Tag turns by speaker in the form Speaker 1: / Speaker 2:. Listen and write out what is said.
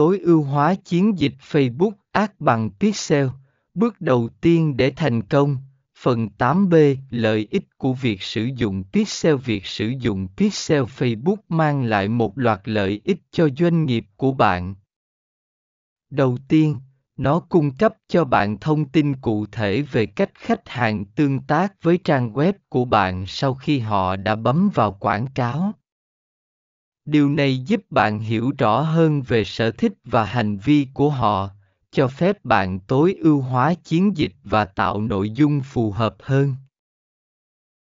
Speaker 1: tối ưu hóa chiến dịch Facebook Ads bằng Pixel. Bước đầu tiên để thành công. Phần 8b Lợi ích của việc sử dụng Pixel Việc sử dụng Pixel Facebook mang lại một loạt lợi ích cho doanh nghiệp của bạn. Đầu tiên, nó cung cấp cho bạn thông tin cụ thể về cách khách hàng tương tác với trang web của bạn sau khi họ đã bấm vào quảng cáo điều này giúp bạn hiểu rõ hơn về sở thích và hành vi của họ, cho phép bạn tối ưu hóa chiến dịch và tạo nội dung phù hợp hơn.